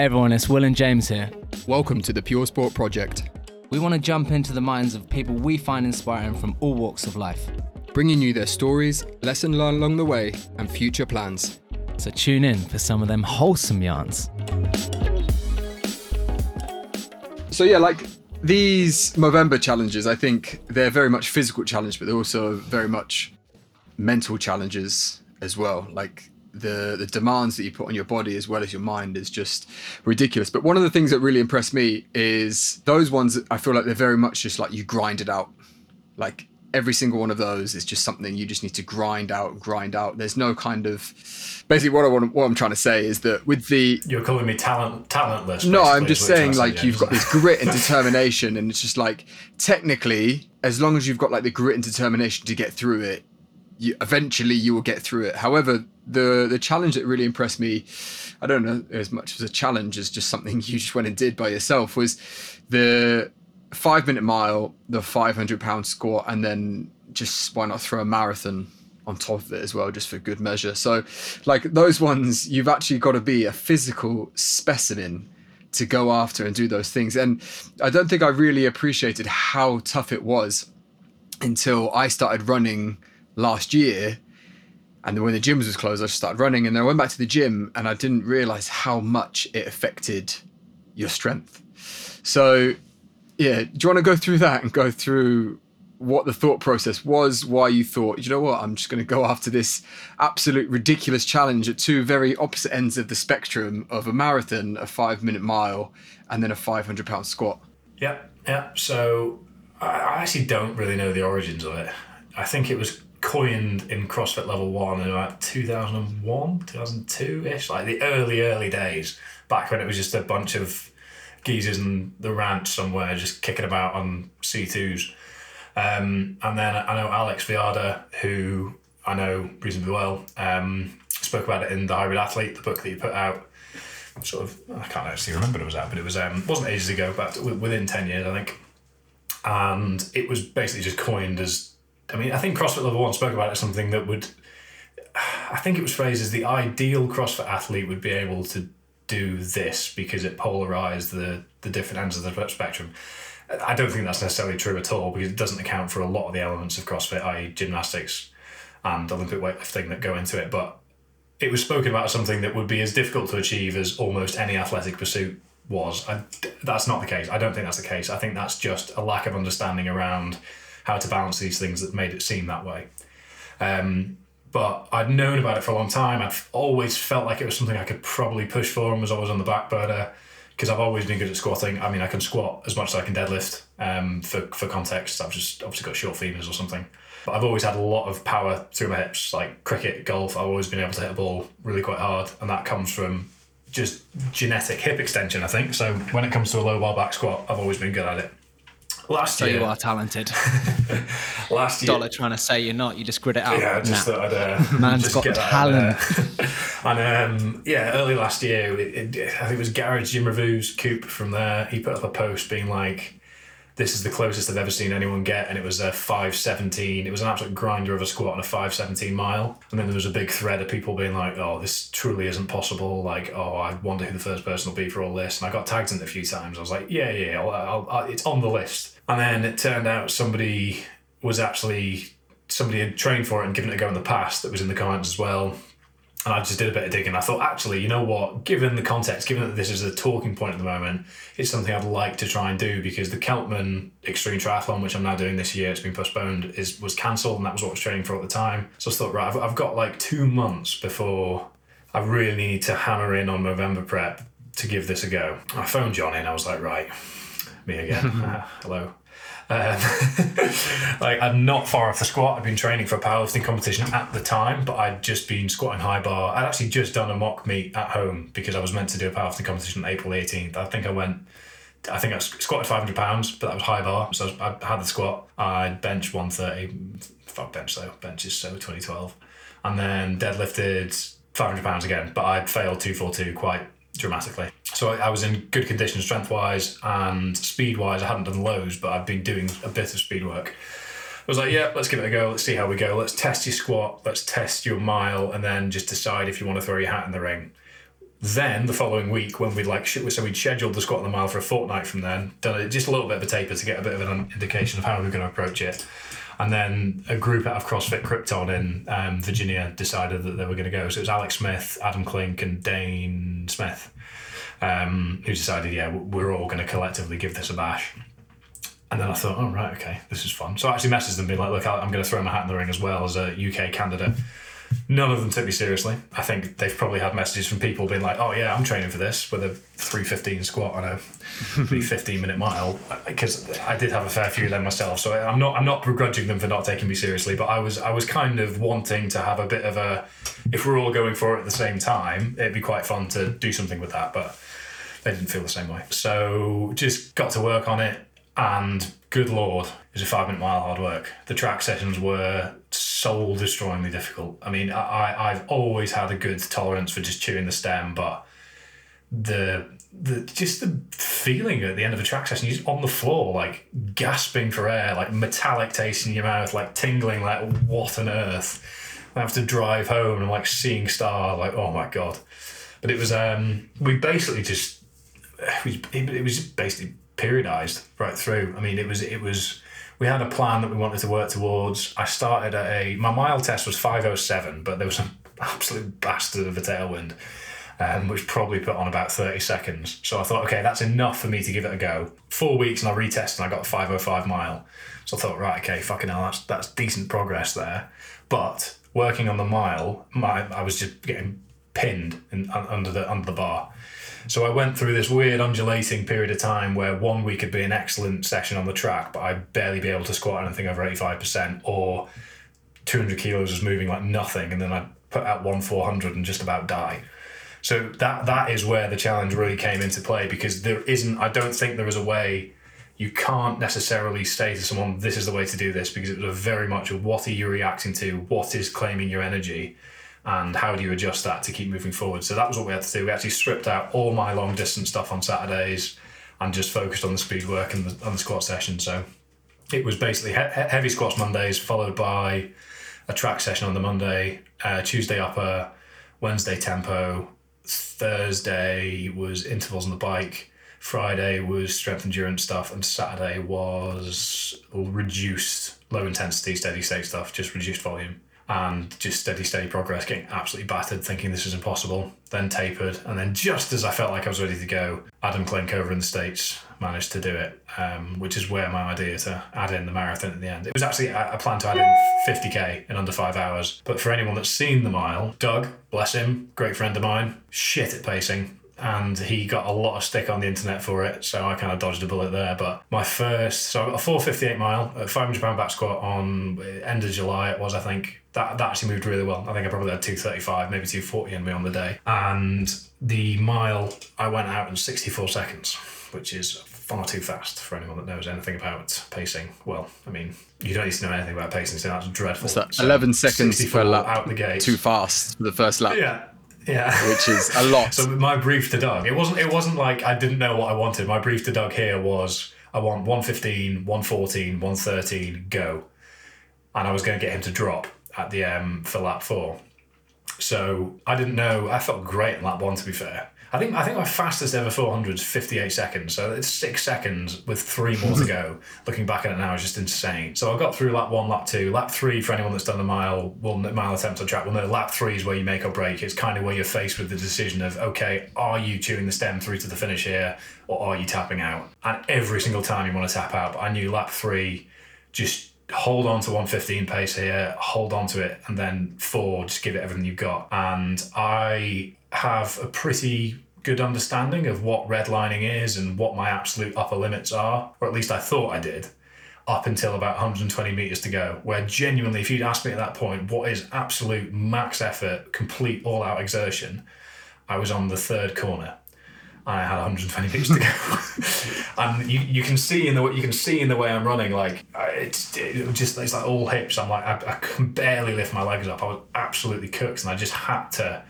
Hey everyone, it's Will and James here. Welcome to the Pure Sport Project, We want to jump into the minds of people we find inspiring from all walks of life. bringing you their stories, lesson learned along the way, and future plans. So tune in for some of them wholesome yarns. So yeah, like these Movember challenges, I think they're very much physical challenge, but they're also very much mental challenges as well. Like the the demands that you put on your body as well as your mind is just ridiculous. But one of the things that really impressed me is those ones. I feel like they're very much just like you grind it out. Like every single one of those is just something you just need to grind out, grind out. There's no kind of basically what I want. What I'm trying to say is that with the You're calling me talent talentless. no, I'm just is what you're saying, like, say, you've got this grit and determination, and it's just like, technically, as long as you've got like the grit and determination to get through it, you, eventually you will get through it. However, the the challenge that really impressed me, I don't know as much as a challenge as just something you just went and did by yourself, was the five minute mile, the 500 pound squat, and then just why not throw a marathon on top of it as well, just for good measure. So, like those ones, you've actually got to be a physical specimen to go after and do those things. And I don't think I really appreciated how tough it was until I started running last year. And then when the gyms was closed, I just started running. And then I went back to the gym and I didn't realize how much it affected your strength. So, yeah, do you want to go through that and go through what the thought process was, why you thought, you know what, I'm just going to go after this absolute ridiculous challenge at two very opposite ends of the spectrum of a marathon, a five minute mile, and then a 500 pound squat? Yeah, yeah. So I, I actually don't really know the origins of it. I think it was coined in CrossFit Level One in about 2001, 2002 ish, like the early, early days, back when it was just a bunch of geezers in the ranch somewhere just kicking about on C2s. Um, and then I know Alex Viada, who I know reasonably well, um, spoke about it in The Hybrid Athlete, the book that you put out. Sort of, I can't actually remember it was out, but it was um, wasn't ages ago, but within ten years, I think. And it was basically just coined as, I mean, I think CrossFit Level One spoke about it as something that would, I think it was phrased as the ideal CrossFit athlete would be able to do this because it polarized the the different ends of the spectrum. I don't think that's necessarily true at all because it doesn't account for a lot of the elements of CrossFit, i.e., gymnastics and Olympic weightlifting that go into it. But it was spoken about as something that would be as difficult to achieve as almost any athletic pursuit was. I, that's not the case. I don't think that's the case. I think that's just a lack of understanding around how to balance these things that made it seem that way. Um, but I'd known about it for a long time. I've always felt like it was something I could probably push for and was always on the back burner because I've always been good at squatting. I mean, I can squat as much as I can deadlift. Um, for for context, I've just obviously got short femurs or something. But I've always had a lot of power through my hips, like cricket, golf. I've always been able to hit a ball really quite hard, and that comes from just genetic hip extension, I think. So when it comes to a low bar back squat, I've always been good at it. Last So year, you are talented. last year, Dollar trying to say you're not, you just grit it out. yeah, I just Nah. thought I'd uh, Man's just got talent. and um, yeah, early last year, it, it, I think it was Garage Jim Coop from there. He put up a post being like, "This is the closest I've ever seen anyone get," and it was a five seventeen. It was an absolute grinder of a squat on a five seventeen mile. And then there was a big thread of people being like, "Oh, this truly isn't possible." Like, "Oh, I wonder who the first person will be for all this." And I got tagged in it a few times. I was like, "Yeah, yeah, I'll, I'll, I'll, it's on the list." And then it turned out somebody was actually somebody had trained for it and given it a go in the past that was in the comments as well. And I just did a bit of digging. I thought, actually, you know what? Given the context, given that this is a talking point at the moment, it's something I'd like to try and do because the Celtman Extreme Triathlon, which I'm now doing this year, it's been postponed, is was cancelled, and that was what I was training for at the time. So I thought, right, I've, I've got like two months before I really need to hammer in on November prep to give this a go. I phoned Johnny and I was like, right, me again. Uh, hello. Um, like I'm not far off the squat. I'd been training for a powerlifting competition at the time, but I'd just been squatting high bar. I'd actually just done a mock meet at home because I was meant to do a powerlifting competition on April 18th. I think I went. I think I squatted 500 pounds, but that was high bar. So I had the squat. I bench 130. Fuck bench though. Bench is so 2012, and then deadlifted 500 pounds again, but I'd failed 242 quite dramatically. So I, I was in good condition strength wise and speed wise. I hadn't done lows, but I'd been doing a bit of speed work. I was like, yeah, let's give it a go. Let's see how we go. Let's test your squat. Let's test your mile, and then just decide if you want to throw your hat in the ring. Then the following week, when we'd like, so we'd scheduled the squat and the mile for a fortnight from then, done just a little bit of a taper to get a bit of an indication of how we were going to approach it. And then a group out of CrossFit Krypton in um, Virginia decided that they were going to go. So it was Alex Smith, Adam Klink, and Dane Smith um, who decided, yeah, we're all going to collectively give this a bash. And then I thought, oh, right, okay, this is fun. So I actually messaged them, being like, look, I'm going to throw my hat in the ring as well as a UK candidate. None of them took me seriously. I think they've probably had messages from people being like, "Oh yeah, I'm training for this with a 315 squat on a 15 minute mile," because I did have a fair few of them myself. So I'm not I'm not begrudging them for not taking me seriously, but I was I was kind of wanting to have a bit of a, if we're all going for it at the same time, it'd be quite fun to do something with that. But they didn't feel the same way. So just got to work on it, and good lord, it was a five minute mile hard work. The track sessions were soul destroyingly difficult. I mean, I, I've always had a good tolerance for just chewing the stem, but the the just the feeling at the end of a track session, you're just on the floor, like gasping for air, like metallic taste in your mouth, like tingling, like what on earth? I have to drive home and like seeing star, like oh my god. But it was um we basically just it was, it was basically periodized right through. I mean, it was it was we had a plan that we wanted to work towards. I started at a my mile test was five oh seven, but there was an absolute bastard of a tailwind, um, which probably put on about thirty seconds. So I thought, okay, that's enough for me to give it a go. Four weeks and I retested and I got five oh five mile. So I thought, right, okay, fucking hell, that's that's decent progress there. But working on the mile, my I was just getting pinned in, under the under the bar. So I went through this weird undulating period of time where one week would be an excellent session on the track, but I'd barely be able to squat anything over 85%, or 200 kilos was moving like nothing, and then I'd put out one 400 and just about die. So that that is where the challenge really came into play because there isn't, I don't think there is a way you can't necessarily say to someone, this is the way to do this because it was very much of what are you reacting to, what is claiming your energy and how do you adjust that to keep moving forward? So that was what we had to do. We actually stripped out all my long distance stuff on Saturdays and just focused on the speed work and the, on the squat session. So it was basically he- heavy squats Mondays, followed by a track session on the Monday, uh, Tuesday upper, Wednesday tempo, Thursday was intervals on the bike, Friday was strength endurance stuff, and Saturday was reduced low intensity steady state stuff, just reduced volume and just steady, steady progress, getting absolutely battered, thinking this is impossible, then tapered. And then just as I felt like I was ready to go, Adam Klink over in the States managed to do it, um, which is where my idea to add in the marathon at the end. It was actually, I planned to add in 50k in under five hours. But for anyone that's seen the mile, Doug, bless him, great friend of mine, shit at pacing, and he got a lot of stick on the internet for it, so I kind of dodged a bullet there. But my first, so I got a 458 mile, a 500 pound back squat on eh, end of July, it was, I think. That, that actually moved really well. I think I probably had 235, maybe 240 in me on the day. And the mile, I went out in 64 seconds, which is far too fast for anyone that knows anything about pacing. Well, I mean, you don't need to know anything about pacing, so that's dreadful. So 11 seconds per lap. Out the gate. Too fast for the first lap. Yeah. Yeah. Which is a lot. so my brief to Doug, it wasn't it wasn't like I didn't know what I wanted. My brief to Doug here was I want 115, 114, 113, go. And I was going to get him to drop at the um for lap four. So I didn't know. I felt great in lap one, to be fair. I think I think my fastest ever 400 is 58 seconds. So it's six seconds with three more to go. Looking back at it now is just insane. So I got through lap one, lap two, lap three. For anyone that's done a mile, will mile attempt on track, well, no, lap three is where you make or break. It's kind of where you're faced with the decision of okay, are you chewing the stem through to the finish here, or are you tapping out? And every single time you want to tap out, but I knew lap three, just hold on to 115 pace here, hold on to it, and then four, just give it everything you've got. And I have a pretty good understanding of what redlining is and what my absolute upper limits are, or at least I thought I did, up until about 120 meters to go. Where genuinely, if you'd asked me at that point, what is absolute max effort, complete all out exertion, I was on the third corner. I had 120 meters to go, and you, you can see in the you can see in the way I'm running like it's it just it's like all hips. I'm like I, I can barely lift my legs up. I was absolutely cooked, and I just had to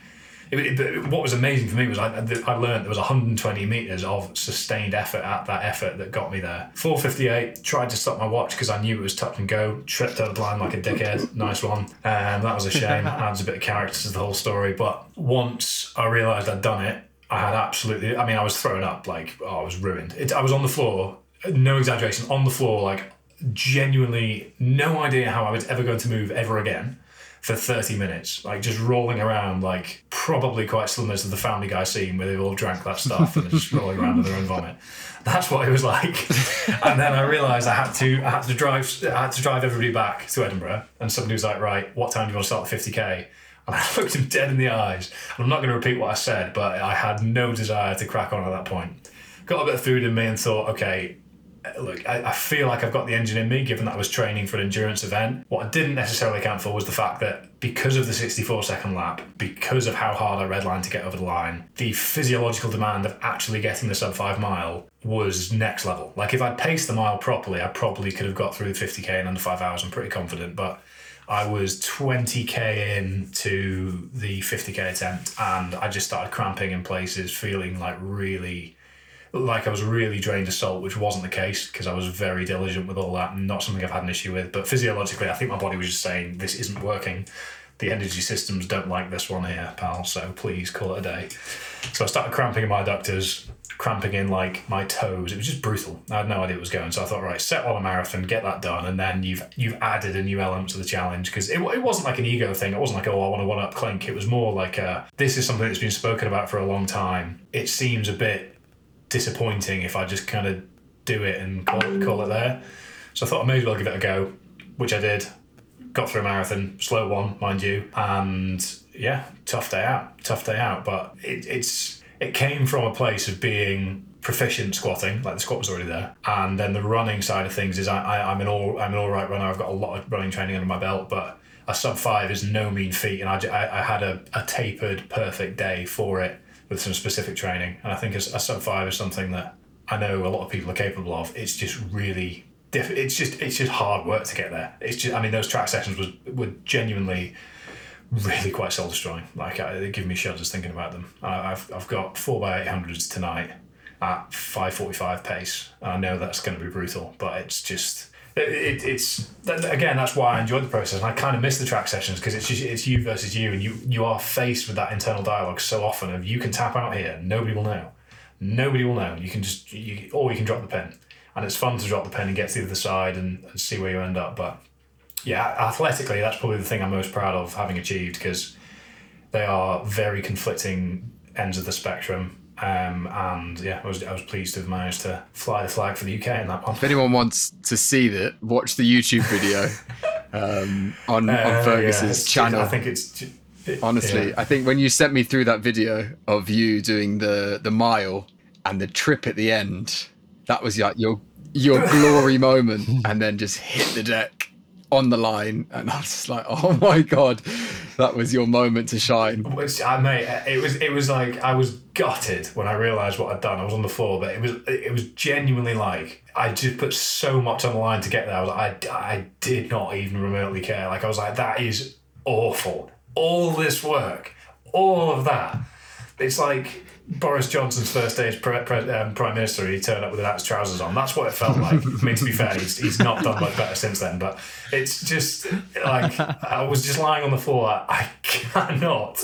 it, it- what was amazing for me was I, I learned there was 120 meters of sustained effort at that effort that got me there. 458. Tried to stop my watch because I knew it was touch and go. Tripped over the line like a dickhead. nice one. And that was a shame. Adds a bit of character to the whole story. But once I realised I'd done it, I had absolutely. I mean, I was thrown up. Like oh, I was ruined. It, I was on the floor. No exaggeration. On the floor, like genuinely no idea how I was ever going to move ever again for 30 minutes, like just rolling around, like probably quite similar to the Family Guy scene where they've all drank that stuff and they're just rolling around with their own vomit. That's what it was like. and then I realised I had to, I had to drive, I had to drive everybody back to Edinburgh. And somebody was like, "Right, what time do you want to start the 50k?" And I looked him dead in the eyes. And I'm not going to repeat what I said, but I had no desire to crack on at that point. Got a bit of food in me and thought, okay, Uh, look, I, I feel like I've got the engine in me, given that I was training for an endurance event. What I didn't necessarily account for was the fact that because of the 64 second lap, because of how hard I redlined to get over the line, the physiological demand of actually getting the sub five mile was next level. Like if I'd paced the mile properly, I probably could have got through the 50k in under five hours. I'm pretty confident, but. I was 20k in to the 50k attempt and I just started cramping in places, feeling like really like I was really drained of salt, which wasn't the case because I was very diligent with all that and not something I've had an issue with. But physiologically, I think my body was just saying, this isn't working. The energy systems don't like this one here, pal, so please call it a day. So I started cramping in my adductors, cramping in like my toes. It was just brutal. I had no idea it was going. So I thought, right, set on a marathon, get that done, and then you've you've added a new element to the challenge because it, it wasn't like an ego thing. It wasn't like, oh, I want to one up Klink. It was more like, uh, this is something that's been spoken about for a long time. It seems a bit disappointing if I just kind of do it and call, call it there. So I thought I may as well give it a go, which I did. Got through a marathon, slow one, mind you, and yeah, tough day out, tough day out. But it, it's it came from a place of being proficient squatting, like the squat was already there, and then the running side of things is I, I I'm an all I'm an all right runner. I've got a lot of running training under my belt, but a sub five is no mean feat, and I, I, I had a, a tapered perfect day for it with some specific training, and I think a, a sub five is something that I know a lot of people are capable of. It's just really diff- It's just it's just hard work to get there. It's just I mean those track sessions was were genuinely really quite soul destroying. Like I, they give me shudders thinking about them. I, I've I've got four by eight hundreds tonight at five forty five pace. I know that's going to be brutal, but it's just. It, it, it's again that's why I enjoyed the process and I kind of miss the track sessions because it's just it's you versus you and you you are faced with that internal dialogue so often of you can tap out here nobody will know. Nobody will know. You can just you or you can drop the pen. And it's fun to drop the pen and get to the other side and, and see where you end up but yeah, athletically, that's probably the thing I'm most proud of having achieved because they are very conflicting ends of the spectrum. Um, and yeah, I was, I was pleased to have managed to fly the flag for the UK in that one. If anyone wants to see that, watch the YouTube video um, on, Uh, on Fergus's it's- channel. I think it's it- Honestly, yeah. I think when you sent me through that video of you doing the the mile and the trip at the end, that was like your your glory moment, and then just hit the deck on the line, and I was just like, oh my god, that was your moment to shine. Which I mate, it was it was like I was gutted when I realised what I'd done. I was on the floor, but it was it was genuinely like I just put so much on the line to get there. I was like, I, I did not even remotely care. Like I was like, that is awful. All this work, all of that. It's like Boris Johnson's first day as pre- pre- um, prime minister. He turned up with without his trousers on. That's what it felt like. I mean, to be fair, he's, he's not done much better since then. But it's just like I was just lying on the floor. I cannot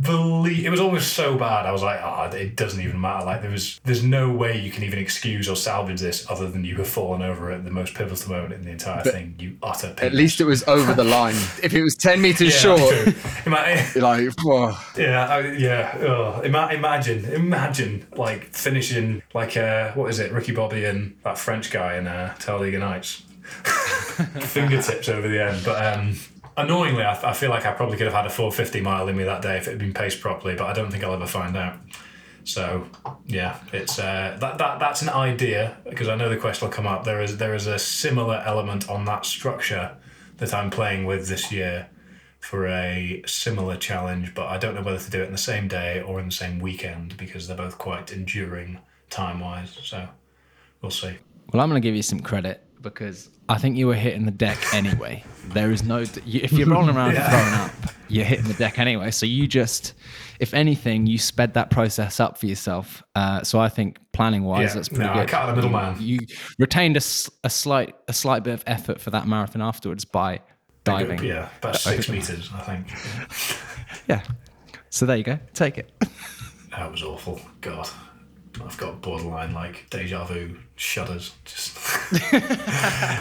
believe it was almost so bad. I was like, oh, it doesn't even matter. Like there was, there's no way you can even excuse or salvage this other than you have fallen over at the most pivotal moment in the entire thing. You utter. At least it was over the line. If it was ten meters yeah, short, like, whoa. Yeah, I, yeah. Oh, ima- imagine, imagine like finishing like uh, what is it, Ricky Bobby and that French guy in uh, Talladega Nights, fingertips over the end. But um, annoyingly, I, I feel like I probably could have had a 450 mile in me that day if it had been paced properly. But I don't think I'll ever find out. So yeah, it's uh, that, that that's an idea because I know the question will come up. There is there is a similar element on that structure that I'm playing with this year for a similar challenge, but I don't know whether to do it in the same day or in the same weekend because they're both quite enduring time wise. So we'll see. Well, I'm going to give you some credit because I think you were hitting the deck anyway. There is no if you're rolling around and throwing up, you're hitting the deck anyway. So you just, if anything, you sped that process up for yourself. Uh, so I think planning wise, Yeah, that's pretty no, I good. cut out the middleman. You, you retained a, a slight a slight bit of effort for that marathon afterwards by diving. Yeah, about six meters, I think. Yeah. So there you go. Take it. That was awful. God, I've got borderline like deja vu shudders. Just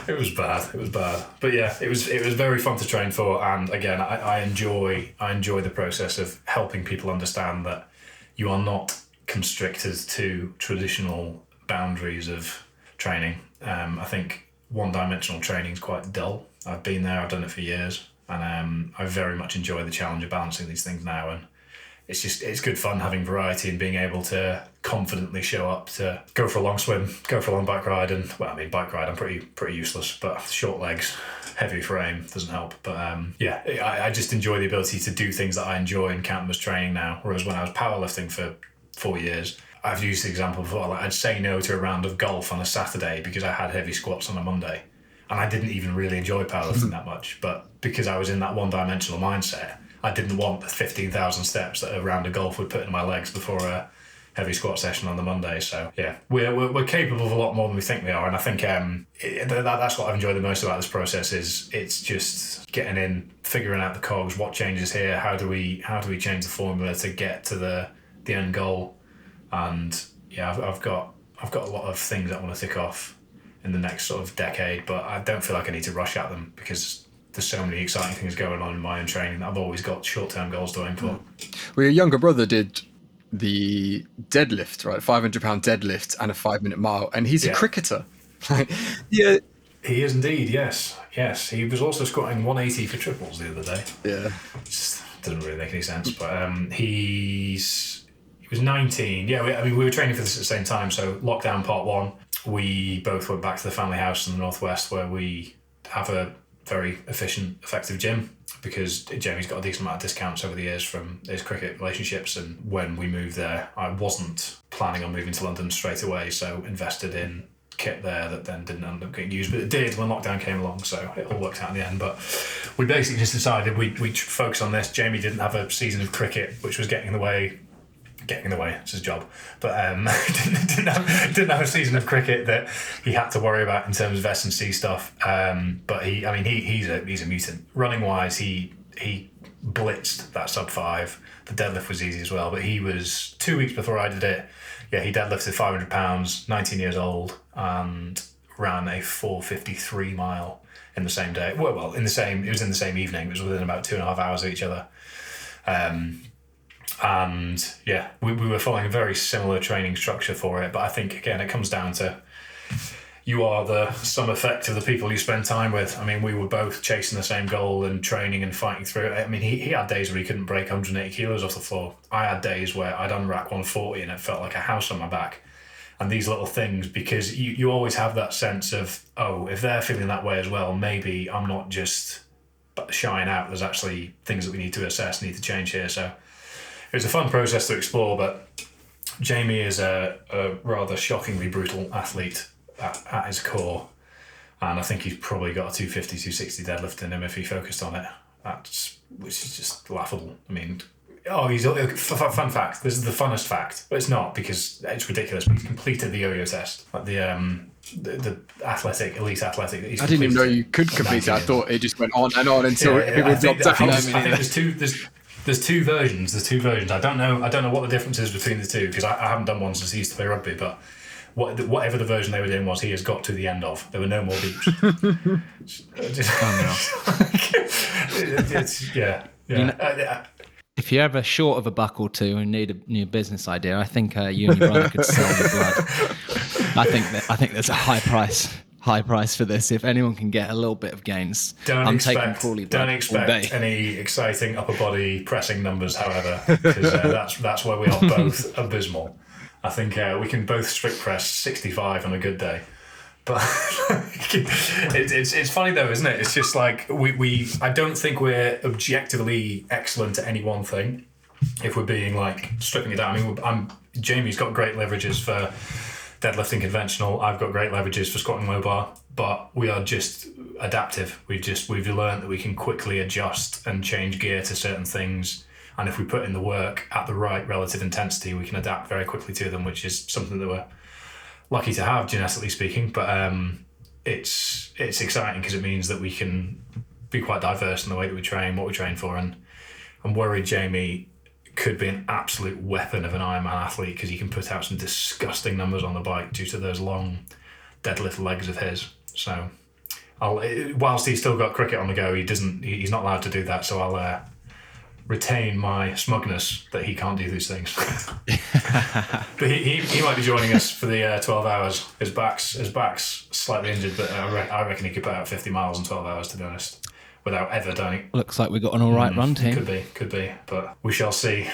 it was bad. It was bad. But yeah, it was it was very fun to train for. And again, I, I enjoy I enjoy the process of helping people understand that you are not constricted to traditional boundaries of training. Um, I think one dimensional training is quite dull. I've been there. I've done it for years, and um, I very much enjoy the challenge of balancing these things now. And it's just it's good fun having variety and being able to confidently show up to go for a long swim, go for a long bike ride, and well, I mean bike ride I'm pretty pretty useless, but short legs, heavy frame doesn't help. But um, yeah, I, I just enjoy the ability to do things that I enjoy and count them as training now. Whereas when I was powerlifting for four years. I've used the example before. Like I'd say no to a round of golf on a Saturday because I had heavy squats on a Monday, and I didn't even really enjoy powerlifting that much. But because I was in that one-dimensional mindset, I didn't want the fifteen thousand steps that a round of golf would put in my legs before a heavy squat session on the Monday. So yeah, we're, we're, we're capable of a lot more than we think we are, and I think um, it, that, that's what I've enjoyed the most about this process is it's just getting in, figuring out the cogs, what changes here, how do we how do we change the formula to get to the the end goal, and yeah, I've, I've got I've got a lot of things I want to tick off in the next sort of decade, but I don't feel like I need to rush at them because there's so many exciting things going on in my own training. that I've always got short term goals to aim for. Well, your younger brother did the deadlift, right? 500 pound deadlift and a five minute mile, and he's Yeah. a cricketer. Like, yeah, He is indeed, yes, yes. He was also squatting 180 for triples the other day. yeah. Just doesn't really make any sense. But um, he's he was 19. Yeah, we, I mean we were training for this at the same time. So lockdown part one, we both went back to the family house in the northwest where we have a very efficient, effective gym because Jamie's got a decent amount of discounts over the years from his cricket relationships. And when we moved there, I wasn't planning on moving to London straight away, so invested in kit there that then didn't end up getting used, but it did when lockdown came along, so it all worked out in the end. But we basically just decided we'd, we'd focus on this. Jamie didn't have a season of cricket, which was getting in the way. Getting in the way, it's his job, but um, didn't, didn't, have, didn't have a season of cricket that he had to worry about in terms of S and C stuff. Um, but he, I mean, he, he's a he's a mutant. Running wise, he he blitzed that sub five. The deadlift was easy as well, but he was two weeks before I did it. Yeah, he deadlifted 500 pounds, 19 years old, and ran a 453 mile in the same day. Well, well, in the same, it was in the same evening. It was within about two and a half hours of each other. Um, and yeah, we, we were following a very similar training structure for it. But I think again, it comes down to you are the sum effect of the people you spend time with. I mean, we were both chasing the same goal and training and fighting through it. I mean, he, he had days where he couldn't break 180 kilos off the floor. I had days where I'd unrack 140 and it felt like a house on my back. And these little things, because you, you always have that sense of, oh, if they're feeling that way as well, maybe I'm not just shying out. There's actually things that we need to assess, need to change here. So it was a fun process to explore, but Jamie is a, a rather shockingly brutal athlete at, at his core. And I think he's probably got a 250, 260 deadlift in him if he focused on it. That's which is just laughable. I mean, oh, he's f- f- fun fact. This is the funnest fact, but it's not because it's ridiculous. But he's completed the yo-yo test, like the um the, the athletic elite athletic. That he's I didn't even know you could complete it. I thought it just went on and on until Yeah, yeah, people I think, dropped out. there's, I think there's two there's there's two versions. There's two versions. I don't know. I don't know what the difference is between the two because I, I haven't done one since he used to play rugby. But what, whatever the version they were doing was, he has got to the end of. There were no more beeps. it's, yeah, yeah. Uh, yeah. If you're ever short of a buck or two and need a new business idea, I think uh, you and your brother could sell your blood. I think that I think there's a high price, high price for this. If anyone can get a little bit of gains, Don't I'm taking expect, don't expect any exciting upper body pressing numbers, however, because uh, that's that's where we are both abysmal. I think uh, we can both strict press 65 on a good day. But it's, it's, it's funny though, isn't it? It's just like we, we I don't think we're objectively excellent at any one thing. If we're being like stripping it down, I mean, I'm Jamie's got great leverages for deadlifting conventional. I've got great leverages for squatting low bar, but we are just adaptive. We've just we've learned that we can quickly adjust and change gear to certain things. And if we put in the work at the right relative intensity, we can adapt very quickly to them, which is something that we're lucky to have, genetically speaking. But um, it's it's exciting because it means that we can be quite diverse in the way that we train, what we train for, and I'm worried Jamie could be an absolute weapon of an Ironman athlete because he can put out some disgusting numbers on the bike due to those long deadlift legs of his. So, I'll whilst he's still got cricket on the go, he doesn't. He's not allowed to do that. So I'll uh, retain my smugness that he can't do these things. but he, he, he might be joining us for the uh, 12 hours. His back's his back's slightly injured, but I, re- I reckon he could put out 50 miles in 12 hours. To be honest without ever doing. Looks like we got an all right mm, run team. Could be, could be, but we shall see.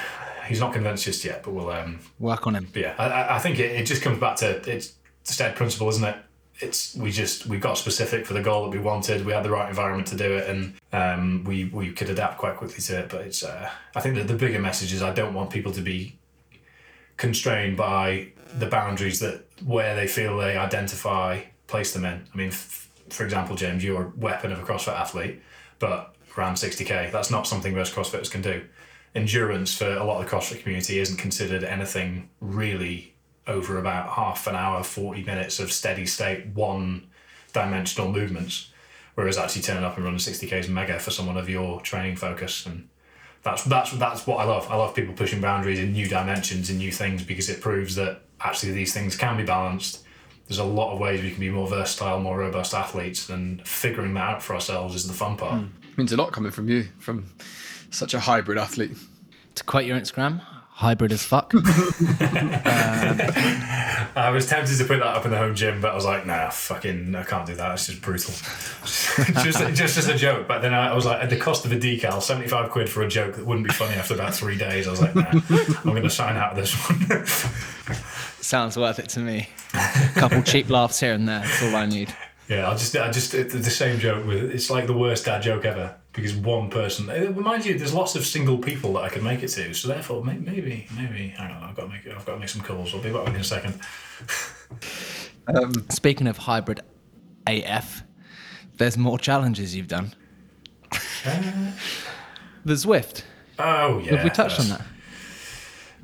He's not convinced just yet, but we'll um, work on him. Yeah, I, I think it, it just comes back to it's the state principle, isn't it? It's we just we got specific for the goal that we wanted. We had the right environment to do it, and um, we we could adapt quite quickly to it. But it's uh, I think that the bigger message is I don't want people to be constrained by the boundaries that where they feel they identify place them in. I mean, f- for example, James, you're a weapon of a CrossFit athlete but around 60k. That's not something most CrossFitters can do. Endurance for a lot of the CrossFit community isn't considered anything really over about half an hour, 40 minutes of steady state, one dimensional movements. Whereas actually turning up and running 60k is mega for someone of your training focus. And that's that's that's what I love. I love people pushing boundaries in new dimensions and new things because it proves that actually these things can be balanced there's a lot of ways we can be more versatile, more robust athletes, and figuring that out for ourselves is the fun part. Mm. Means a lot coming from you, from such a hybrid athlete. To quote your Instagram, hybrid as fuck. um, I was tempted to put that up in the home gym, but I was like, nah, fucking, I can't do that. It's just brutal. just, just as a joke. But then I was like, at the cost of a decal, 75 quid for a joke that wouldn't be funny after about three days. I was like, nah, I'm going to sign out of this one. Sounds worth it to me. A couple cheap laughs here and there. That's all I need. Yeah, I just, I just, the same joke with. It's like the worst dad joke ever because one person. Mind you, there's lots of single people that I could make it to. So therefore, maybe, maybe, hang on, I've got to make, I've got to make some calls. I'll be back in a second. um, Speaking of hybrid AF, there's more challenges you've done. Uh, the Zwift. Oh yeah. Have we touched on that?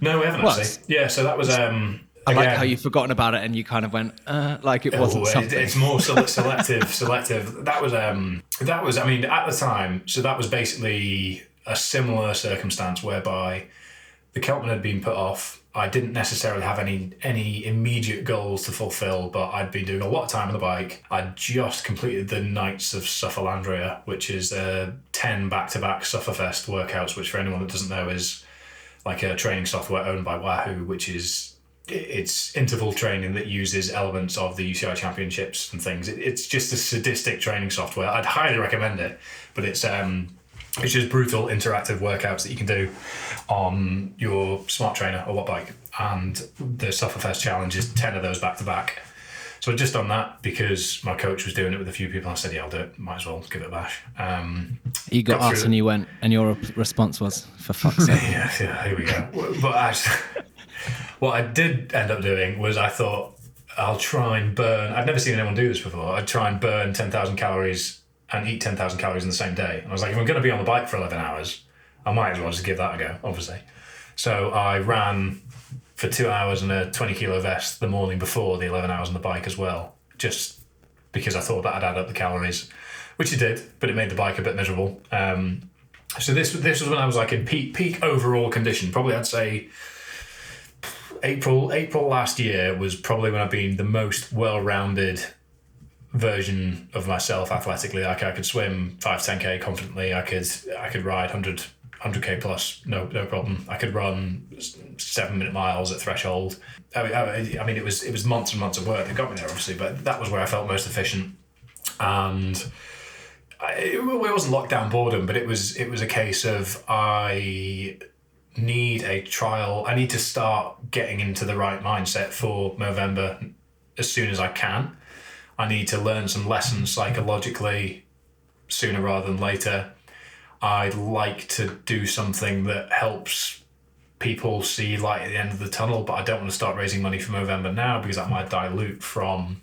No, we haven't what? actually. Yeah, so that was um I like how you've forgotten about it and you kind of went uh, like it wasn't oh, something. it's more selective. selective. That was um that was I mean at the time. So that was basically a similar circumstance whereby the Celtman had been put off. I didn't necessarily have any any immediate goals to fulfill, but I'd been doing a lot of time on the bike. I'd just completed the Knights of Sufferlandria, which is uh, ten back to back Sufferfest workouts, which for anyone that doesn't know is like a training software owned by Wahoo, which is it's interval training that uses elements of the UCI championships and things. it's just a sadistic training software. I'd highly recommend it, but it's um, it's just brutal interactive workouts that you can do on your smart trainer or Wattbike. And the Sufferfest challenge is ten of those back to back. So I'd just done that because my coach was doing it with a few people. I said, "Yeah, I'll do it. Might as well give it a bash." Um, you got, got us, and you went, and your response was, "For fuck's sake!" yeah, yeah, here we go. But actually, what I did end up doing was I thought I'll try and burn. I'd never seen anyone do this before. I'd try and burn ten thousand calories and eat ten thousand calories in the same day. And I was like, if I'm going to be on the bike for eleven hours, I might as well just give that a go. Obviously, so I ran for two hours in a twenty kilo vest the morning before the eleven hours on the bike as well, just because I thought that I'd add up the calories, which it did, but it made the bike a bit miserable. Um, so this this was when I was like in peak peak overall condition. Probably I'd say April April last year was probably when I've been the most well rounded version of myself athletically. Like I could swim five ten k confidently. I could I could ride 100 k plus no no problem. I could run seven minute miles at threshold. I mean, I mean it was it was months and months of work that got me there obviously, but that was where I felt most efficient and. I, it wasn't lockdown boredom, but it was it was a case of I need a trial. I need to start getting into the right mindset for November as soon as I can. I need to learn some lessons psychologically sooner rather than later. I'd like to do something that helps people see light at the end of the tunnel, but I don't want to start raising money for November now because that might dilute from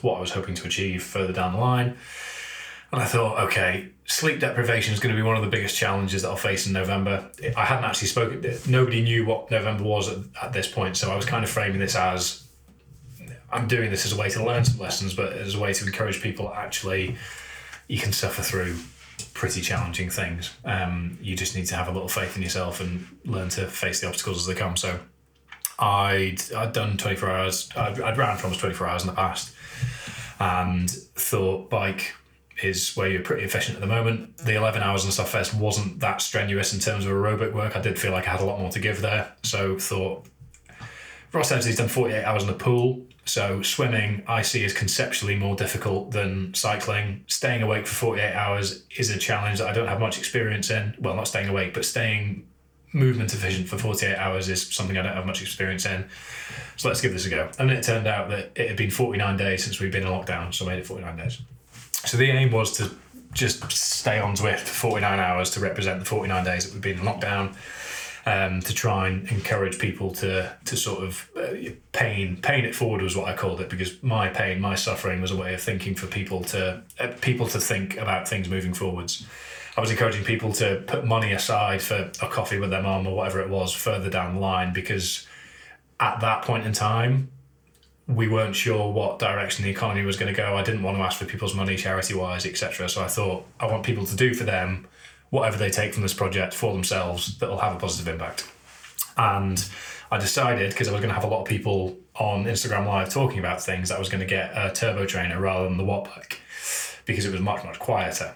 what I was hoping to achieve further down the line. And I thought, okay, sleep deprivation is going to be one of the biggest challenges that I'll face in November. I hadn't actually spoken, nobody knew what November was at, at this point. So I was kind of framing this as I'm doing this as a way to learn some lessons, but as a way to encourage people actually, you can suffer through pretty challenging things. Um, you just need to have a little faith in yourself and learn to face the obstacles as they come. So I'd, I'd done 24 hours, I'd, I'd ran for almost 24 hours in the past and thought bike is where you're pretty efficient at the moment. The 11 hours on Sufferfest wasn't that strenuous in terms of aerobic work. I did feel like I had a lot more to give there. So thought Ross Dempsey's done 48 hours in the pool. So swimming I see is conceptually more difficult than cycling. Staying awake for 48 hours is a challenge that I don't have much experience in. Well, not staying awake, but staying movement efficient for 48 hours is something I don't have much experience in. So let's give this a go. And it turned out that it had been 49 days since we'd been in lockdown, so I made it 49 days. So the aim was to just stay on Zwift for 49 hours to represent the 49 days that we've been in lockdown. Um, to try and encourage people to to sort of uh, pain pain it forward was what I called it because my pain my suffering was a way of thinking for people to uh, people to think about things moving forwards. I was encouraging people to put money aside for a coffee with their mum or whatever it was further down the line because at that point in time we weren't sure what direction the economy was going to go. I didn't want to ask for people's money charity wise, etc. So I thought I want people to do for them whatever they take from this project for themselves that will have a positive impact. And I decided because I was going to have a lot of people on Instagram Live talking about things, I was going to get a turbo trainer rather than the watt bike because it was much much quieter.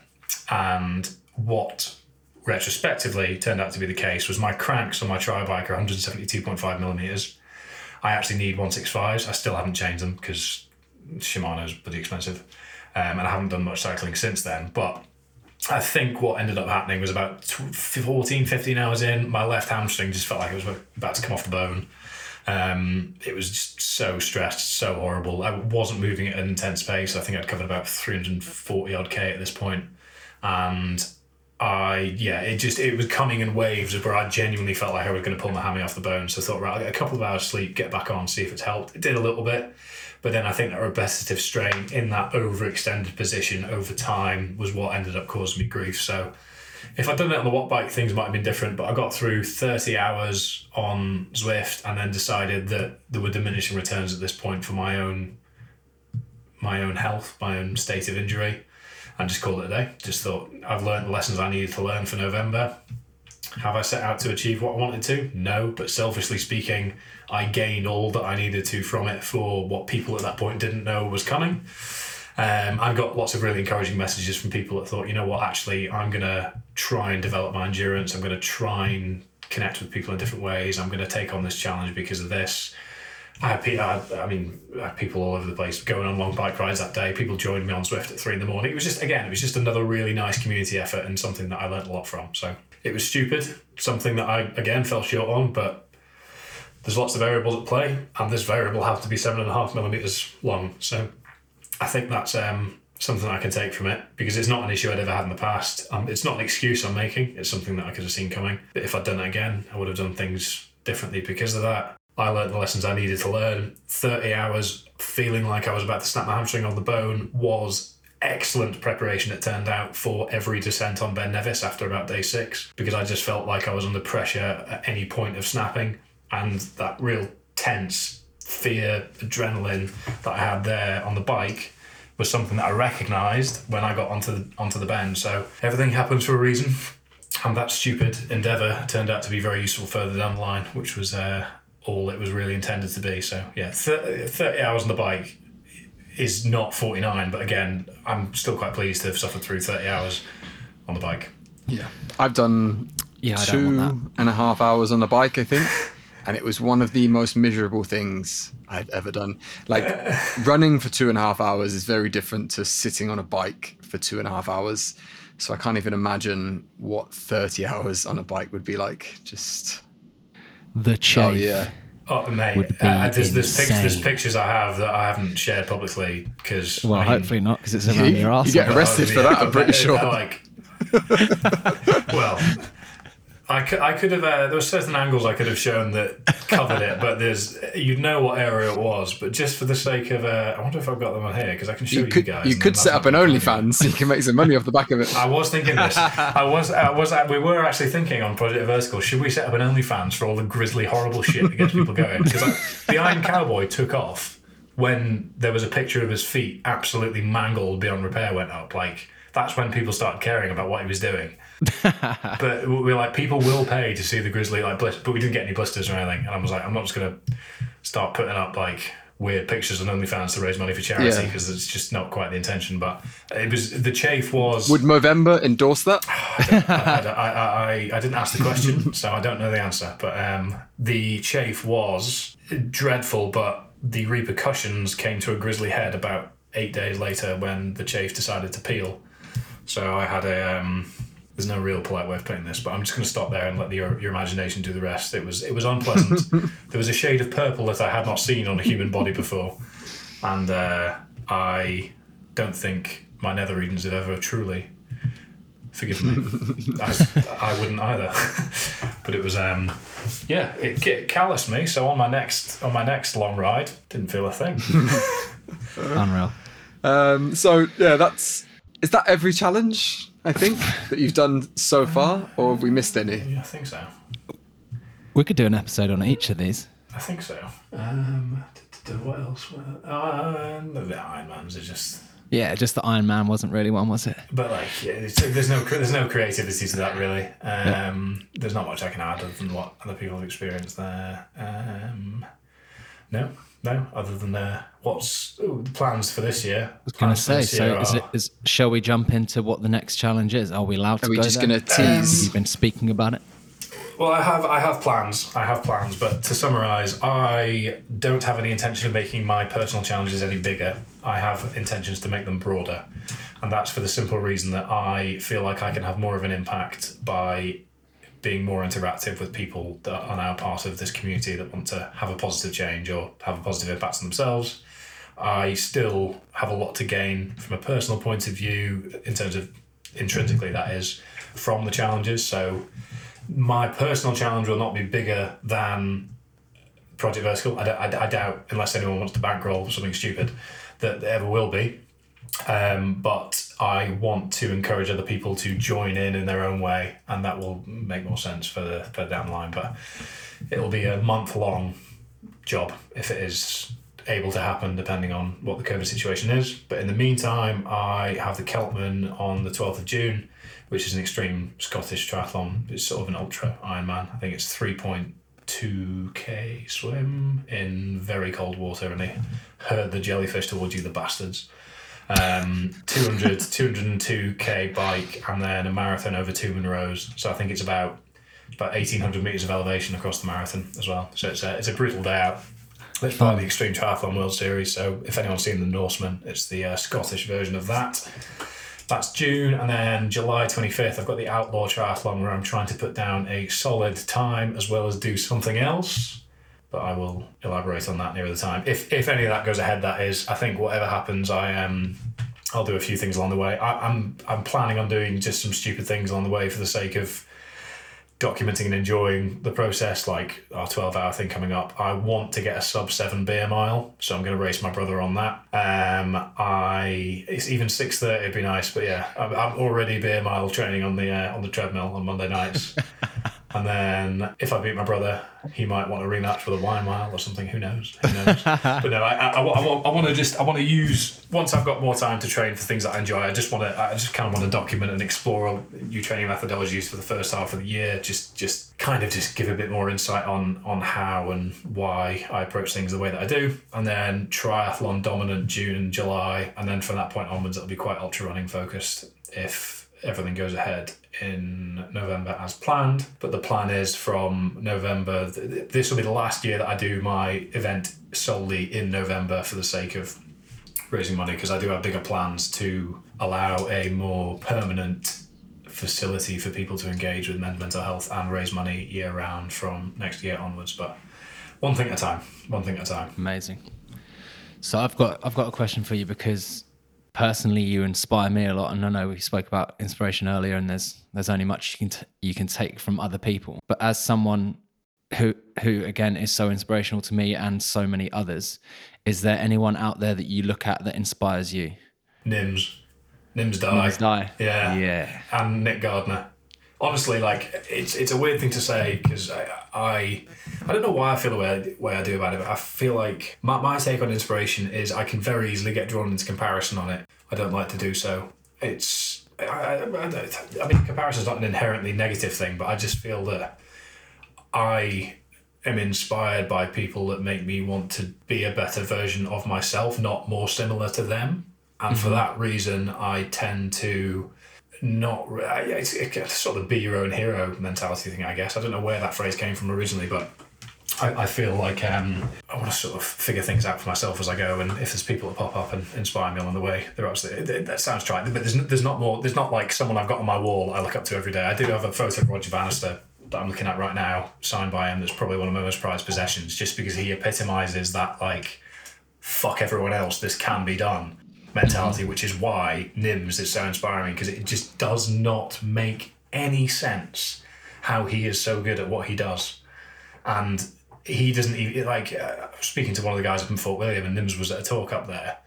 And what retrospectively turned out to be the case was my cranks on my tri bike are 172.5 millimeters. I actually need 165s. I still haven't changed them because Shimano's pretty expensive. Um, and I haven't done much cycling since then. But I think what ended up happening was about 14, 15 hours in, my left hamstring just felt like it was about to come off the bone. Um, it was just so stressed, so horrible. I wasn't moving at an intense pace. I think I'd covered about 340 odd K at this point. And I, yeah, it just, it was coming in waves where I genuinely felt like I was going to pull my hammy off the bone. So I thought, right, I'll get a couple of hours sleep, get back on, see if it's helped. It did a little bit. But then I think that repetitive strain in that overextended position over time was what ended up causing me grief. So if I'd done it on the watt bike, things might have been different. But I got through 30 hours on Zwift and then decided that there were diminishing returns at this point for my own my own health, my own state of injury, and just called it a day. Just thought I've learned the lessons I needed to learn for November. Have I set out to achieve what I wanted to? No, but selfishly speaking, I gained all that I needed to from it for what people at that point didn't know was coming. Um, I got lots of really encouraging messages from people that thought, you know what, actually, I'm going to try and develop my endurance. I'm going to try and connect with people in different ways. I'm going to take on this challenge because of this. I had, people, I, I mean, I had people all over the place going on long bike rides that day. People joined me on Zwift at three in the morning. It was just, again, it was just another really nice community effort and something that I learned a lot from. So it was stupid, something that I, again, fell short on, but there's lots of variables at play, and this variable has to be seven and a half millimeters long. So I think that's um, something I can take from it because it's not an issue I'd ever had in the past. Um, it's not an excuse I'm making, it's something that I could have seen coming. But if I'd done it again, I would have done things differently because of that. I learned the lessons I needed to learn. 30 hours feeling like I was about to snap my hamstring on the bone was excellent preparation, it turned out, for every descent on Ben Nevis after about day six because I just felt like I was under pressure at any point of snapping. And that real tense fear, adrenaline that I had there on the bike was something that I recognised when I got onto the, onto the Ben. So everything happens for a reason. And that stupid endeavour turned out to be very useful further down the line, which was uh, all it was really intended to be. So yeah, 30, 30 hours on the bike is not 49, but again, I'm still quite pleased to have suffered through 30 hours on the bike. Yeah. I've done Yeah, I don't two want and a half hours on the bike, I think. And it was one of the most miserable things I've ever done. Like running for two and a half hours is very different to sitting on a bike for two and a half hours. So I can't even imagine what 30 hours on a bike would be like. Just, The chafe. oh, yeah. Oh, mate, Would uh, there's, there's, pic- there's pictures I have that I haven't shared publicly because Well, I mean, hopefully not, because it's around You- your you get arrested for that, I'm pretty sure. Like, well, I could, I could have. Uh, there were certain angles I could have shown that covered it, but there's you'd know what area it was. But just for the sake of, uh, I wonder if I've got them on here because I can show you, You could guys. you could set up an OnlyFans so you can make some money off the back of it. I was thinking this. I was. I was. We were actually thinking on Project Vertical. Should we set up an OnlyFans for all the grisly, horrible shit that gets people going? Because the Iron Cowboy took off when there was a picture of his feet absolutely mangled beyond repair went up. Like that's when people started caring about what he was doing. but we we're like, people will pay to see the grizzly like blisters, but we didn't get any blisters or anything. And I was like, I'm not just gonna start putting up like weird pictures on OnlyFans to raise money for charity Yeah. because it's just not quite the intention. But it was the chafe was. Would Movember endorse that? I, I, I, I didn't ask the question, so I don't know the answer. But um, the chafe was dreadful, but the repercussions came to a grisly head about eight days later when the chafe decided to peel. So I had a. Um, there's no real polite way of putting this, but I'm just going to stop there and let the, your, your imagination do the rest. It was it was unpleasant. there was a shade of purple that I had not seen on a human body before, and uh, I don't think my nether regions have ever truly forgive me. I, I wouldn't either. but it was um yeah, it, it calloused me. So on my next on my next long ride, didn't feel a thing. Unreal. Um, so yeah, that's is that every challenge I think that you've done so far, or have we missed any? yeah, I think so. We could do an episode on each of these. I think so. Um, what else? Uh, the Ironmans are just. Yeah, just the Iron Man wasn't really one, was it? But like, yeah, there's no there's no creativity to that really. Um, There's not much I can add other than what other people have experienced there. Um, no, no, other than uh, what's ooh, the plans for this year. I was going to say. So, year is it are- is shall we jump into what the next challenge is? Are we allowed to? Are we go just gonna tease? Have you been speaking about it? Well, I have I have plans. I have plans, but to summarise, I don't have any intention of making my personal challenges any bigger. I have intentions to make them broader, and that's for the simple reason that I feel like I can have more of an impact by being more interactive with people that are now part of this community that want to have a positive change or have a positive impact on themselves. I still have a lot to gain from a personal point of view in terms of intrinsically that is from the challenges. So my personal challenge will not be bigger than Project Vertical. I, doubt, unless anyone wants to bankroll something stupid, that there ever will be. Um, but I want to encourage other people to join in in their own way, and that will make more sense for the further down the line. But it'll be a month long job if it is able to happen, depending on what the COVID situation is. But in the meantime, I have the Celtman on the 12th of June, which is an extreme Scottish triathlon. It's sort of an ultra Ironman. I think it's 3.2k swim in very cold water, and they herd the jellyfish towards you, the bastards. Um, 200, 202k bike, and then a marathon over two Munros. So I think it's about about 1800 meters of elevation across the marathon as well. So it's a, it's a brutal day out. It's part of the Extreme Triathlon World Series. So if anyone's seen the Norseman, it's the uh, Scottish version of that. That's June, and then July 25th, I've got the Outlaw Triathlon where I'm trying to put down a solid time as well as do something else. But I will elaborate on that nearer the time. If if any of that goes ahead, that is. I think whatever happens, I um, I'll do a few things along the way. I, I'm I'm planning on doing just some stupid things along the way for the sake of documenting and enjoying the process, like our 12 hour thing coming up. I want to get a sub seven beer mile, so I'm going to race my brother on that. Um, I it's even 6:30 would be nice, but yeah, I'm, I'm already beer mile training on the uh, on the treadmill on Monday nights. and then if I beat my brother, he might want a rematch for the wine mile or something. Who knows? Who knows? but no, I, I, I, I, want to just I want to use once I've got more time to train for things that I enjoy. I just want to I just kind of want to document and explore new training methodologies for the first half of the year. Just just kind of just give a bit more insight on on how and why I approach things the way that I do, and then triathlon dominant June and July, and then from that point onwards it'll be quite ultra running focused if everything goes ahead in November as planned. But the plan is from November, th- th- this will be the last year that I do my event solely in November for the sake of raising money because I do have bigger plans to allow a more permanent facility for people to engage with mental health and raise money year round from next year onwards. But one thing at a time, one thing at a time. Amazing. So I've got I've got a question for you because personally you inspire me a lot and i know we spoke about inspiration earlier and there's there's only much you can t- you can take from other people but as someone who who again is so inspirational to me and so many others is there anyone out there that you look at that inspires you Nims. Nimsdai. Nims die. Yeah. Yeah. And Nick Gardner. Honestly, like it's it's a weird thing to say because I, I I don't know why I feel the way I, way I do about it, but I feel like my, my take on inspiration is I can very easily get drawn into comparison on it. I don't like to do so. It's I, I, I, I mean comparison is not an inherently negative thing, but I just feel that I am inspired by people that make me want to be a better version of myself, not more similar to them. And for mm-hmm. that reason, I tend to not. It's, it's sort of be your own hero mentality thing, I guess. I don't know where that phrase came from originally, but I, I feel like um, I want to sort of figure things out for myself as I go, and if there's people that pop up and inspire me along the way, they're absolutely. That sounds trite, but there's, there's not more. There's not like someone I've got on my wall I look up to every day. I do have a photo of Roger Bannister that I'm looking at right now, signed by him. That's probably one of my most prized possessions, just because he epitomizes that like fuck everyone else, this can be done mentality, which is why Nims is so inspiring because it just does not make any sense how he is so good at what he does. And he doesn't even, like, uh, speaking to one of the guys up in Fort William, and Nims was at a talk up there,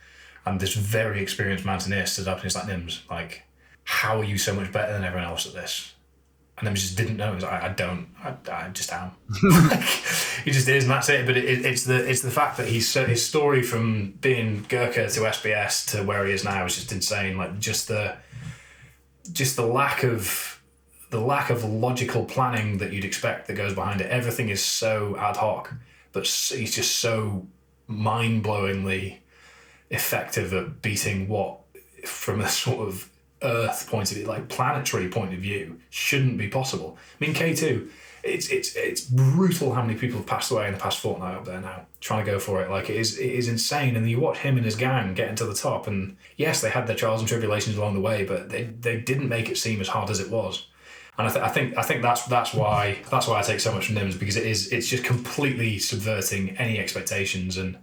and this very experienced mountaineer stood up and he's like, Nims, like, how are you so much better than everyone else at this? And Nims just didn't know. He was like, I, I don't. I, I just am. like, he just is, and that's it. But it, it, it's the it's the fact that he's so, his story from being Gurkha to SBS to where he is now is just insane. Like just the just the lack of the lack of logical planning that you'd expect that goes behind it. Everything is so ad hoc, but he's just so mind blowingly effective at beating what, from a sort of Earth point of view, like planetary point of view, shouldn't be possible. I mean, K two, it's it's it's brutal how many people have passed away in the past fortnight up there now trying to go for it. Like it is it is insane. And you watch him and his gang getting to the top, and yes, they had their trials and tribulations along the way, but they they didn't make it seem as hard as it was. And I, th- I think I think that's that's why that's why I take so much from Nims because it is it's just completely subverting any expectations and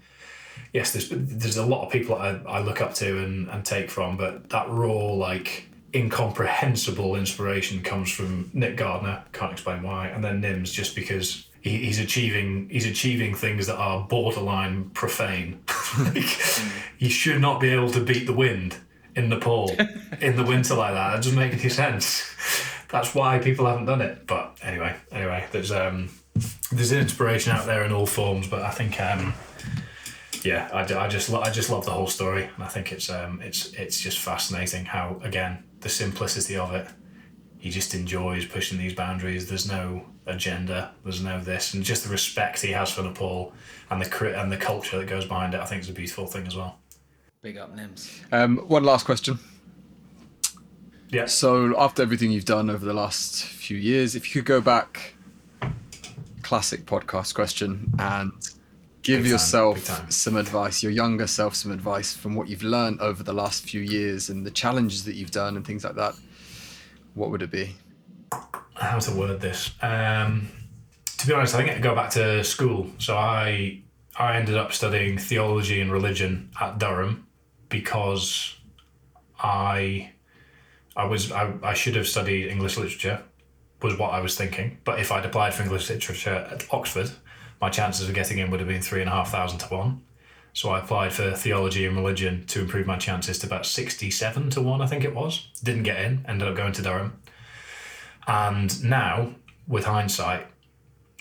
yes there's there's a lot of people I, I look up to and, and take from but that raw like incomprehensible inspiration comes from Nick Gardner. Can't explain why. And then Nims just because he, he's achieving he's achieving things that are borderline profane. Like, you should not be able to beat the wind in Nepal in the winter like that. That doesn't make any sense. That's why people haven't done it. But anyway, anyway, there's um, there's inspiration out there in all forms. But I think um, yeah, I, I just lo- I just love the whole story, and I think it's um, it's it's just fascinating how again the simplicity of it. He just enjoys pushing these boundaries. There's no agenda. There's no this, and just the respect he has for Nepal and the cri- and the culture that goes behind it. I think is a beautiful thing as well. Big up Nims. Um, one last question. Yeah. So, after everything you've done over the last few years, if you could go back, classic podcast question, and give Big yourself time. some advice, your younger self some advice from what you've learned over the last few years and the challenges that you've done and things like that, what would it be? how to word this. Um, to be honest, I think I go back to school. So I I ended up studying theology and religion at Durham because I I was I, I should have studied English literature was what I was thinking. But if I'd applied for English literature at Oxford, my chances of getting in would have been three and a half thousand to one. So I applied for theology and religion to improve my chances to about sixty-seven to one, I think it was. Didn't get in, ended up going to Durham. And now, with hindsight,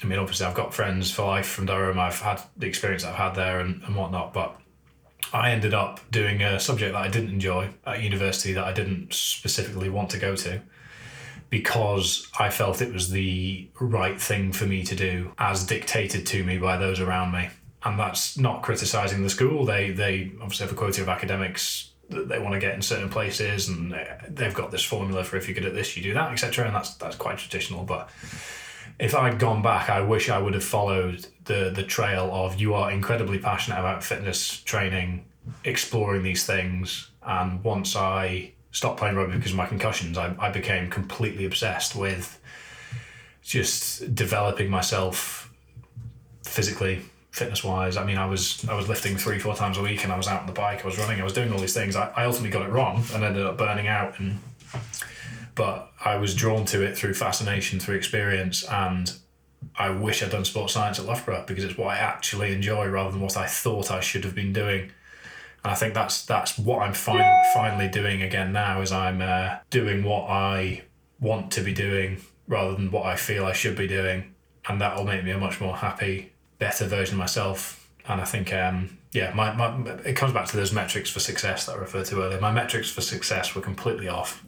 I mean, obviously, I've got friends for life from Durham. I've had the experience I've had there and, and whatnot. But I ended up doing a subject that I didn't enjoy at university that I didn't specifically want to go to because I felt it was the right thing for me to do as dictated to me by those around me. And that's not criticizing the school. They, they obviously have a quota of academics that they want to get in certain places and uh, they've got this formula for if you're good at this, you do that, etc. And that's, that's quite traditional. But if I'd gone back, I wish I would have followed the the trail of you are incredibly passionate about fitness training, exploring these things, and once I stopped playing rugby because of my concussions, I, I became completely obsessed with just developing myself physically, fitness wise. I mean, I was I was lifting three four times a week, and I was out on the bike, I was running, I was doing all these things. I, I ultimately got it wrong and ended up burning out. And but I was drawn to it through fascination, through experience, and I wish I'd done sports science at Loughborough because it's what I actually enjoy rather than what I thought I should have been doing. And I think that's that's what I'm fin- finally doing again now is I'm uh, doing what I want to be doing rather than what I feel I should be doing, and that will make me a much more happy, better version of myself. And I think, um, yeah, my, my it comes back to those metrics for success that I referred to earlier. My metrics for success were completely off,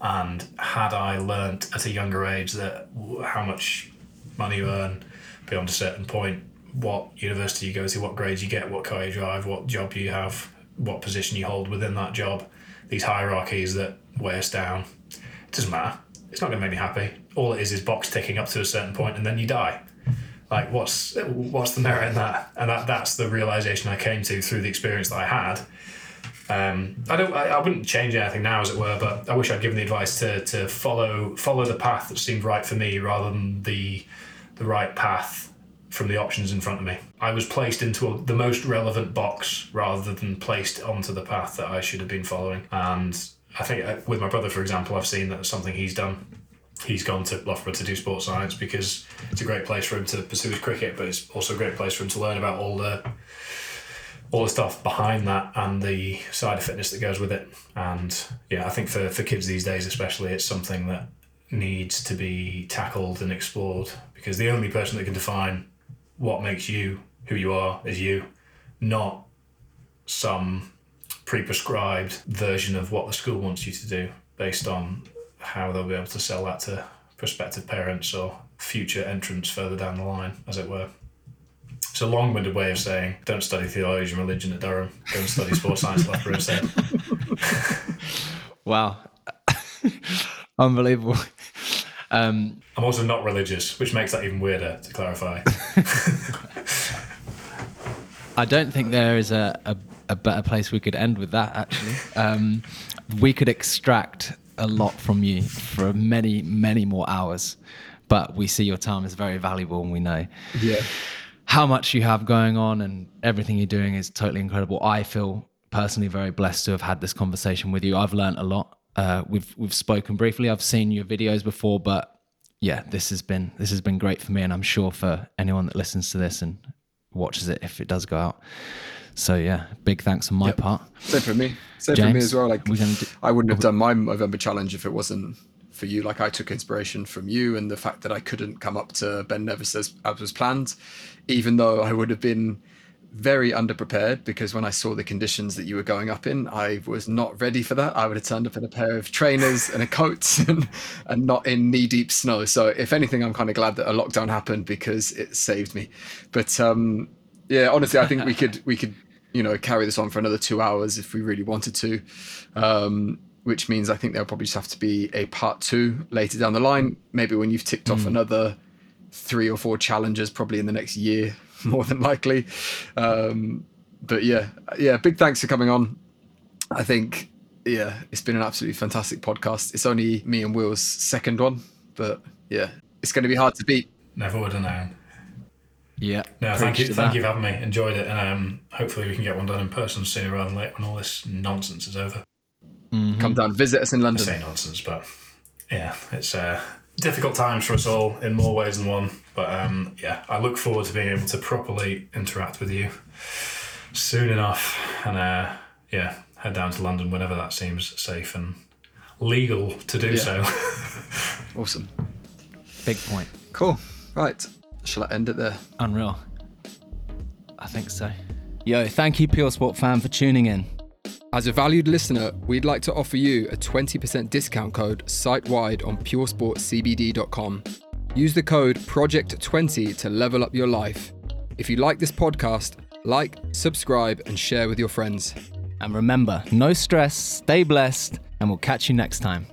and had I learnt at a younger age that how much money you earn beyond a certain point, what university you go to, what grades you get, what car you drive, what job you have, what position you hold within that job, these hierarchies that weigh us down. It doesn't matter. It's not going to make me happy. All it is is box ticking up to a certain point and then you die. Like what's what's the merit in that? And that that's the realization I came to through the experience that I had. Um, I don't. I, I wouldn't change anything now, as it were, but I wish I'd given the advice to to follow follow the path that seemed right for me, rather than the the right path from the options in front of me. I was placed into a, the most relevant box rather than placed onto the path that I should have been following. And I think uh, with my brother, for example, I've seen that something he's done. He's gone to Loughborough to do sports science because it's a great place for him to pursue his cricket, but it's also a great place for him to learn about all the all the stuff behind that and the side of fitness that goes with it. And yeah, I think for, for kids these days, especially, it's something that needs to be tackled and explored because the only person that can define what makes you who you are is you, not some pre prescribed version of what the school wants you to do based on how they'll be able to sell that to prospective parents or future entrants further down the line, as it were. It's a long-winded way of saying don't study theology and religion at Durham. Go and study sports science at instead. Wow. Unbelievable. Um, I'm also not religious, which makes that even weirder. To clarify, I don't think there is a, a, a better place we could end with that, actually. Um, we could extract a lot from you for many, many more hours, but we see your time is very valuable and we know Yeah. how much you have going on and everything you're doing is totally incredible. I feel personally very blessed to have had this conversation with you. I've learned a lot. Uh, we've we've spoken briefly. I've seen your videos before, but yeah, this has been this has been great for me, and I'm sure for anyone that listens to this and watches it if it does go out. So yeah, big thanks on my Yep. part. Same for me. Same for me as well. Like we're do- I wouldn't have done my November challenge if it wasn't for you. Like I took inspiration from you and the fact that I couldn't come up to Ben Nevis as, as was planned, even though I would have been very underprepared because when I saw the conditions that you were going up in, I was not ready for that. I would have turned up in a pair of trainers and a coat and, and not in knee deep snow. So if anything, I'm kind of glad that a lockdown happened because it saved me. But um, yeah, honestly, I think we could we could you know carry this on for another two hours if we really wanted to. Um, which means I think there'll probably just have to be a part two later down the line. Maybe when you've ticked off another three or four challenges, probably in the next year, more than likely. Um, but yeah, yeah, big thanks for coming on. I think yeah, it's been an absolutely fantastic podcast. It's only me and Will's second one, but yeah, it's going to be hard to beat. never would have known. Yeah. No, thank you, thank that. you for having me. Enjoyed it, and um, hopefully we can get one done in person sooner rather than later when all this nonsense is over. Come down, visit us in I London. say nonsense, but yeah, it's uh, difficult times for us all in more ways than one. But um, yeah, I look forward to being able to properly interact with you soon enough, and uh, yeah, head down to London whenever that seems safe and legal to do Yeah. so. Awesome, Big point. cool. Right, shall I end it there? Unreal. I think so. Yo, thank you, Pure Sport fan, for tuning in. As a valued listener, we'd like to offer you a 20% discount code site wide on puresportcbd.com. Use the code PROJECT20 to level up your life. If you like this podcast, like, subscribe, and share with your friends. And remember, no stress, stay blessed, and we'll catch you next time.